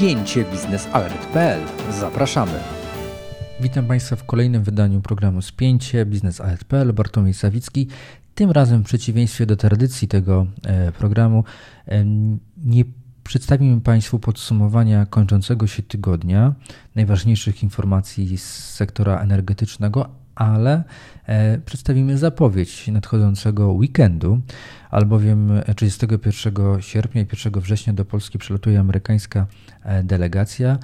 spięcie biznesalert.pl. Zapraszamy. Witam Państwa w kolejnym wydaniu programu Spięcie biznesalert.pl. Bartłomiej Sawicki. Tym razem w przeciwieństwie do tradycji tego e, programu e, nie przedstawimy Państwu podsumowania kończącego się tygodnia, najważniejszych informacji z sektora energetycznego, ale e, przedstawimy zapowiedź nadchodzącego weekendu, albowiem 31 sierpnia i 1 września do Polski przylotuje amerykańska e, delegacja,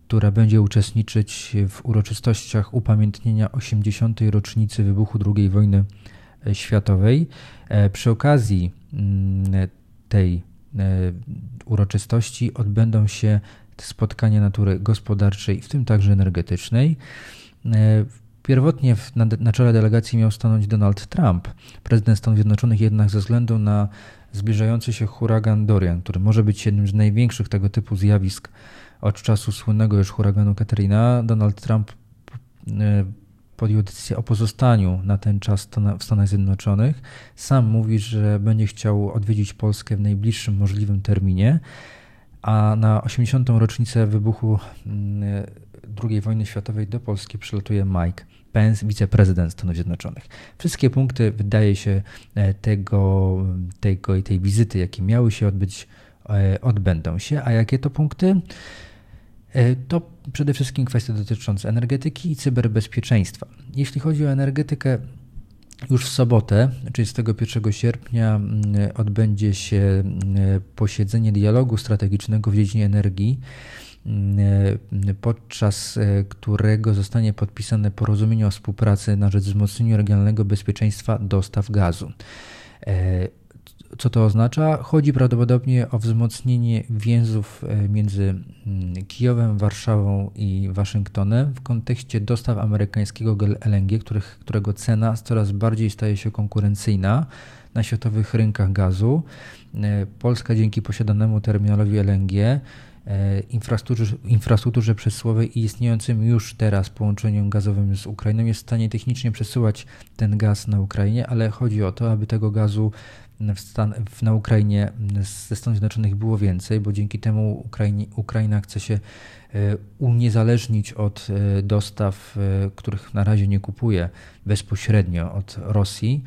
która będzie uczestniczyć w uroczystościach upamiętnienia 80. rocznicy wybuchu II wojny e, światowej. Przy okazji mm, tej uroczystości odbędą się spotkania natury gospodarczej, w tym także energetycznej. Pierwotnie na, na czele delegacji miał stanąć Donald Trump, prezydent Stanów Zjednoczonych, jednak ze względu na zbliżający się huragan Dorian, który może być jednym z największych tego typu zjawisk od czasu słynnego już huraganu Katrina, Donald Trump e, podjął decyzję o pozostaniu na ten czas w Stanach Zjednoczonych. Sam mówi, że będzie chciał odwiedzić Polskę w najbliższym możliwym terminie, a na 80. rocznicę wybuchu mm, II wojny światowej do Polski przylotuje Mike Pence, wiceprezydent Stanów Zjednoczonych. Wszystkie punkty, wydaje się, e, tego, tego i tej wizyty, jakie miały się odbyć, e, odbędą się. A jakie to punkty? E, to przede wszystkim kwestie dotyczące energetyki i cyberbezpieczeństwa. Jeśli chodzi o energetykę, już w sobotę, 31 sierpnia, odbędzie się posiedzenie dialogu strategicznego w dziedzinie energii podczas e, którego zostanie podpisane porozumienie o współpracy na rzecz wzmocnienia regionalnego bezpieczeństwa dostaw gazu. E, co to oznacza? Chodzi prawdopodobnie o wzmocnienie więzów między mm, Kijowem, Warszawą i Waszyngtonem w kontekście dostaw amerykańskiego LNG, których, którego cena coraz bardziej staje się konkurencyjna na światowych rynkach gazu. Polska dzięki posiadanemu terminalowi LNG E, infrastrukturze, infrastrukturze przesyłowej i istniejącym już teraz połączeniom gazowym z Ukrainą jest w stanie technicznie przesyłać ten gaz na Ukrainie, ale chodzi o to, aby tego gazu w stan, w, na Ukrainie ze Stanów Zjednoczonych było więcej, bo dzięki temu Ukraina chce się e, uniezależnić od e, dostaw, których na razie nie kupuje bezpośrednio od Rosji.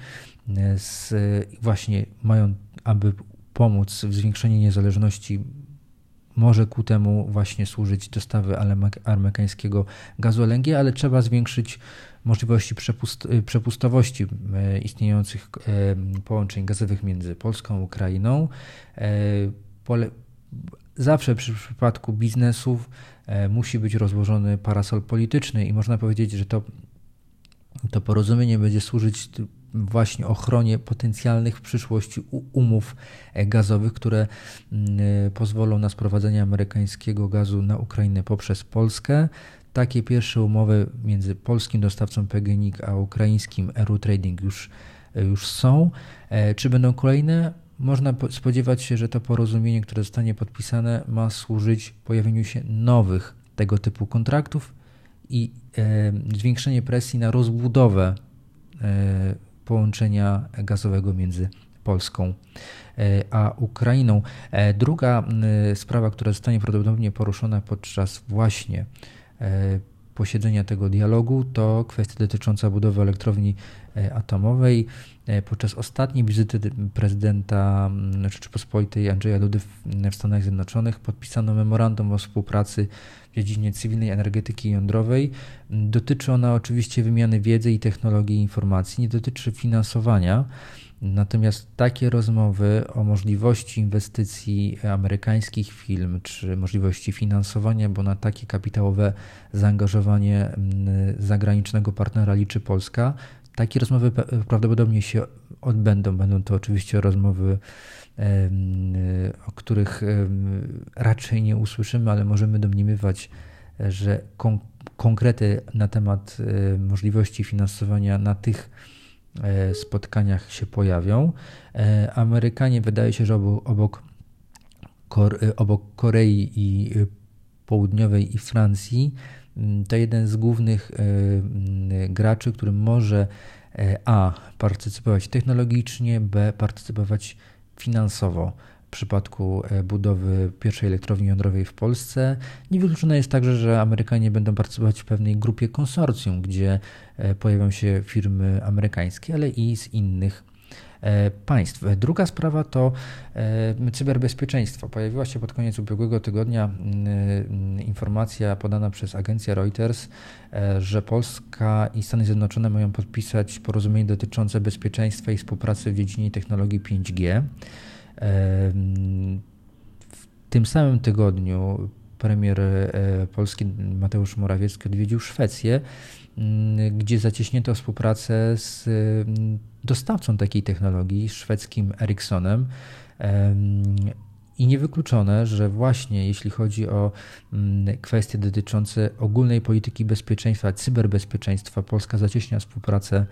Z, właśnie mają, aby pomóc w zwiększeniu niezależności może ku temu właśnie służyć dostawy amerykańskiego gazu LNG, ale trzeba zwiększyć możliwości przepust y, przepustowości e, istniejących e, połączeń gazowych między Polską a Ukrainą. Zawsze przy przypadku biznesów musi być rozłożony parasol polityczny i można powiedzieć, że to, to porozumienie będzie służyć właśnie ochronie potencjalnych w przyszłości umów e, gazowych, które mm, e, pozwolą na sprowadzenie amerykańskiego gazu na Ukrainę poprzez Polskę. Takie pierwsze umowy między polskim dostawcą PGNiG a ukraińskim Eru Trading już, e, już są. Czy będą kolejne? Można spodziewać się, że to porozumienie, które zostanie podpisane, ma służyć pojawieniu się nowych tego typu kontraktów i zwiększenie presji na rozbudowę połączenia gazowego między Polską e, a Ukrainą. E, druga sprawa, która zostanie prawdopodobnie poruszona podczas właśnie e, posiedzenia tego dialogu, to kwestia dotycząca budowy elektrowni atomowej. Podczas ostatniej wizyty prezydenta Rzeczypospolitej Andrzeja Dudy w Stanach Zjednoczonych podpisano memorandum o współpracy w dziedzinie cywilnej energetyki jądrowej. Dotyczy ona oczywiście wymiany wiedzy i technologii informacji, nie dotyczy finansowania. Natomiast takie rozmowy o możliwości inwestycji amerykańskich firm, czy możliwości finansowania, bo na takie kapitałowe zaangażowanie mm, zagranicznego partnera liczy Polska, takie rozmowy prawdopodobnie się odbędą. Będą to oczywiście rozmowy o których raczej nie usłyszymy, ale możemy domniemywać, że kon konkrety na temat możliwości finansowania na tych e, spotkaniach się pojawią. E, Amerykanie wydaje się, że obok, obok, e, obok Korei i Południowej i Francji to jeden z głównych graczy, który może A partycypować technologicznie, B partycypować finansowo przypadku budowy pierwszej elektrowni jądrowej w Polsce. Niewykluczone jest także, że Amerykanie będą pracować w pewnej grupie konsorcjum, gdzie pojawią się firmy amerykańskie, ale i z innych E, państw. Druga sprawa to e, cyberbezpieczeństwo. Pojawiła się pod koniec ubiegłego tygodnia informacja podana przez agencję Reuters, e, że Polska i Stany Zjednoczone mają podpisać porozumienie dotyczące bezpieczeństwa i współpracy w dziedzinie technologii 5G. W tym samym tygodniu premier Polski Mateusz Morawiecki odwiedził Szwecję Mm, gdzie zacieśnięto współpracę z mm, dostawcą takiej technologii, szwedzkim Ericssonem. I niewykluczone, że właśnie jeśli chodzi o mm, kwestie dotyczące ogólnej polityki bezpieczeństwa, cyberbezpieczeństwa, Polska zacieśnia współpracę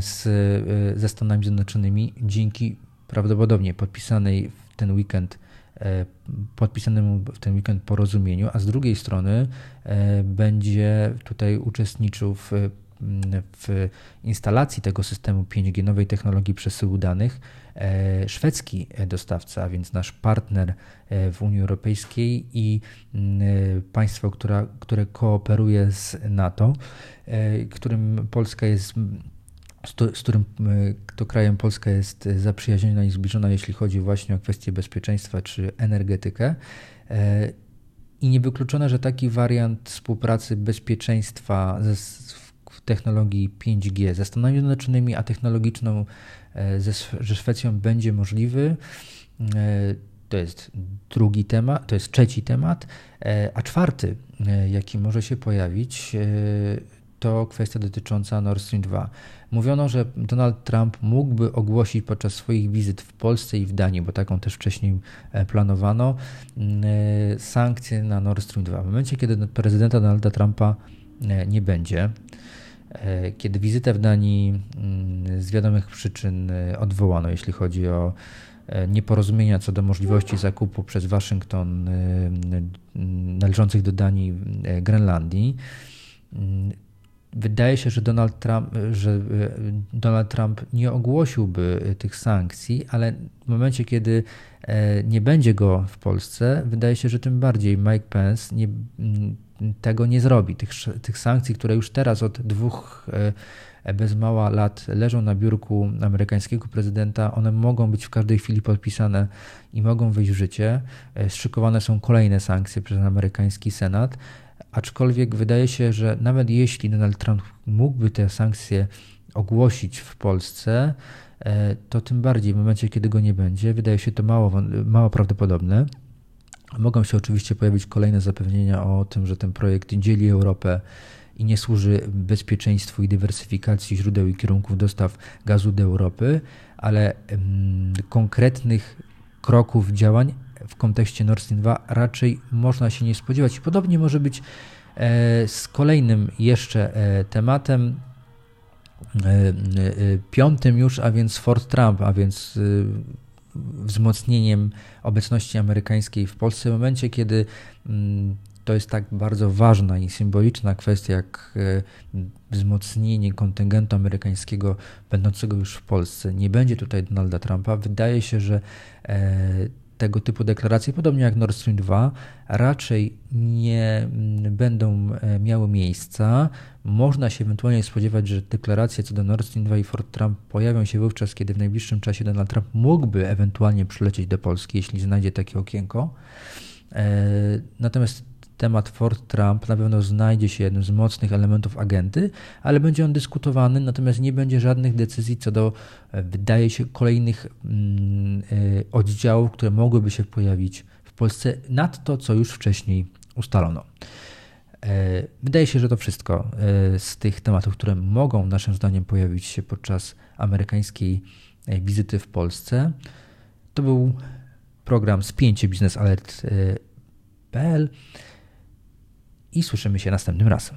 z, e, ze Stanami Zjednoczonymi dzięki prawdopodobnie podpisanej w ten weekend E, podpisanemu w ten weekend porozumieniu, a z drugiej strony e, będzie tutaj uczestniczył w, w instalacji tego systemu 5G, nowej technologii przesyłu danych, e, szwedzki dostawca, a więc nasz partner w Unii Europejskiej i państwo, która, które kooperuje z NATO, którym Polska jest z, którym e, to krajem Polska jest zaprzyjaźniona i zbliżona, jeśli chodzi właśnie o kwestie bezpieczeństwa czy energetykę. E, I niewykluczone, że taki wariant współpracy bezpieczeństwa ze, w technologii 5G ze Stanami Zjednoczonymi, a technologiczną e, ze, ze Szwecją będzie możliwy. To jest drugi temat, to jest trzeci temat. A czwarty, jaki może się pojawić, to kwestia dotycząca Nord Stream 2. Mówiono, że Donald Trump mógłby ogłosić podczas swoich wizyt w Polsce i w Danii, bo taką też wcześniej e, planowano, mm, e, sankcje na Nord Stream 2. W momencie, kiedy prezydenta Donalda Trumpa e, nie będzie, kiedy wizytę w Danii mm, z wiadomych przyczyn odwołano, jeśli chodzi o nieporozumienia co do możliwości zakupu przez Waszyngton należących do Danii Grenlandii, mm, Wydaje się, że Donald, Trump, że e, Donald Trump nie ogłosiłby e, tych sankcji, ale w momencie, kiedy e, nie będzie go w Polsce, wydaje się, że tym bardziej Mike Pence nie, tego nie zrobi. Tych, tych sankcji, które już teraz od dwóch bez mała lat leżą na biurku amerykańskiego prezydenta, one mogą być w każdej chwili podpisane i mogą wejść w życie. Szykowane są kolejne sankcje przez amerykański Senat. Aczkolwiek wydaje się, że nawet jeśli Donald Trump mógłby te sankcje ogłosić w Polsce, e, to tym bardziej w momencie, kiedy go nie będzie, wydaje się to mało, mało prawdopodobne. Mogą się oczywiście pojawić kolejne zapewnienia o tym, że ten projekt dzieli Europę i nie służy bezpieczeństwu i dywersyfikacji źródeł i kierunków dostaw gazu do Europy, ale mm, konkretnych kroków, działań w kontekście Nord Stream 2 raczej można się nie spodziewać. Podobnie może być e, z kolejnym jeszcze e, tematem, e, piątym już, a więc Fort Trump, a więc wzmocnieniem obecności amerykańskiej w Polsce w momencie, kiedy mm, to jest tak bardzo ważna i symboliczna kwestia, jak wzmocnienie kontyngentu amerykańskiego będącego już w Polsce. Nie będzie tutaj Donalda Trumpa. Wydaje się, że tego typu deklaracje, podobnie jak Nord Stream 2, raczej nie mm, będą e, miały miejsca. Można się ewentualnie spodziewać, że deklaracje co do Nord Stream 2 i Fort Trump pojawią się wówczas, kiedy w najbliższym czasie Donald Trump mógłby ewentualnie przylecieć do Polski, jeśli znajdzie takie okienko. E, natomiast temat Fort Trump na pewno znajdzie się jednym z mocnych elementów agenty, ale będzie on dyskutowany, natomiast nie będzie żadnych decyzji co do, e, wydaje się, kolejnych mm, e, oddziałów, które mogłyby się pojawić w Polsce nad to, co już wcześniej ustalono. E, wydaje się, że to wszystko z tych tematów, które mogą naszym zdaniem pojawić się podczas amerykańskiej wizyty w Polsce. To był program Spięcie Biznes Alert.pl i słyszymy się następnym razem.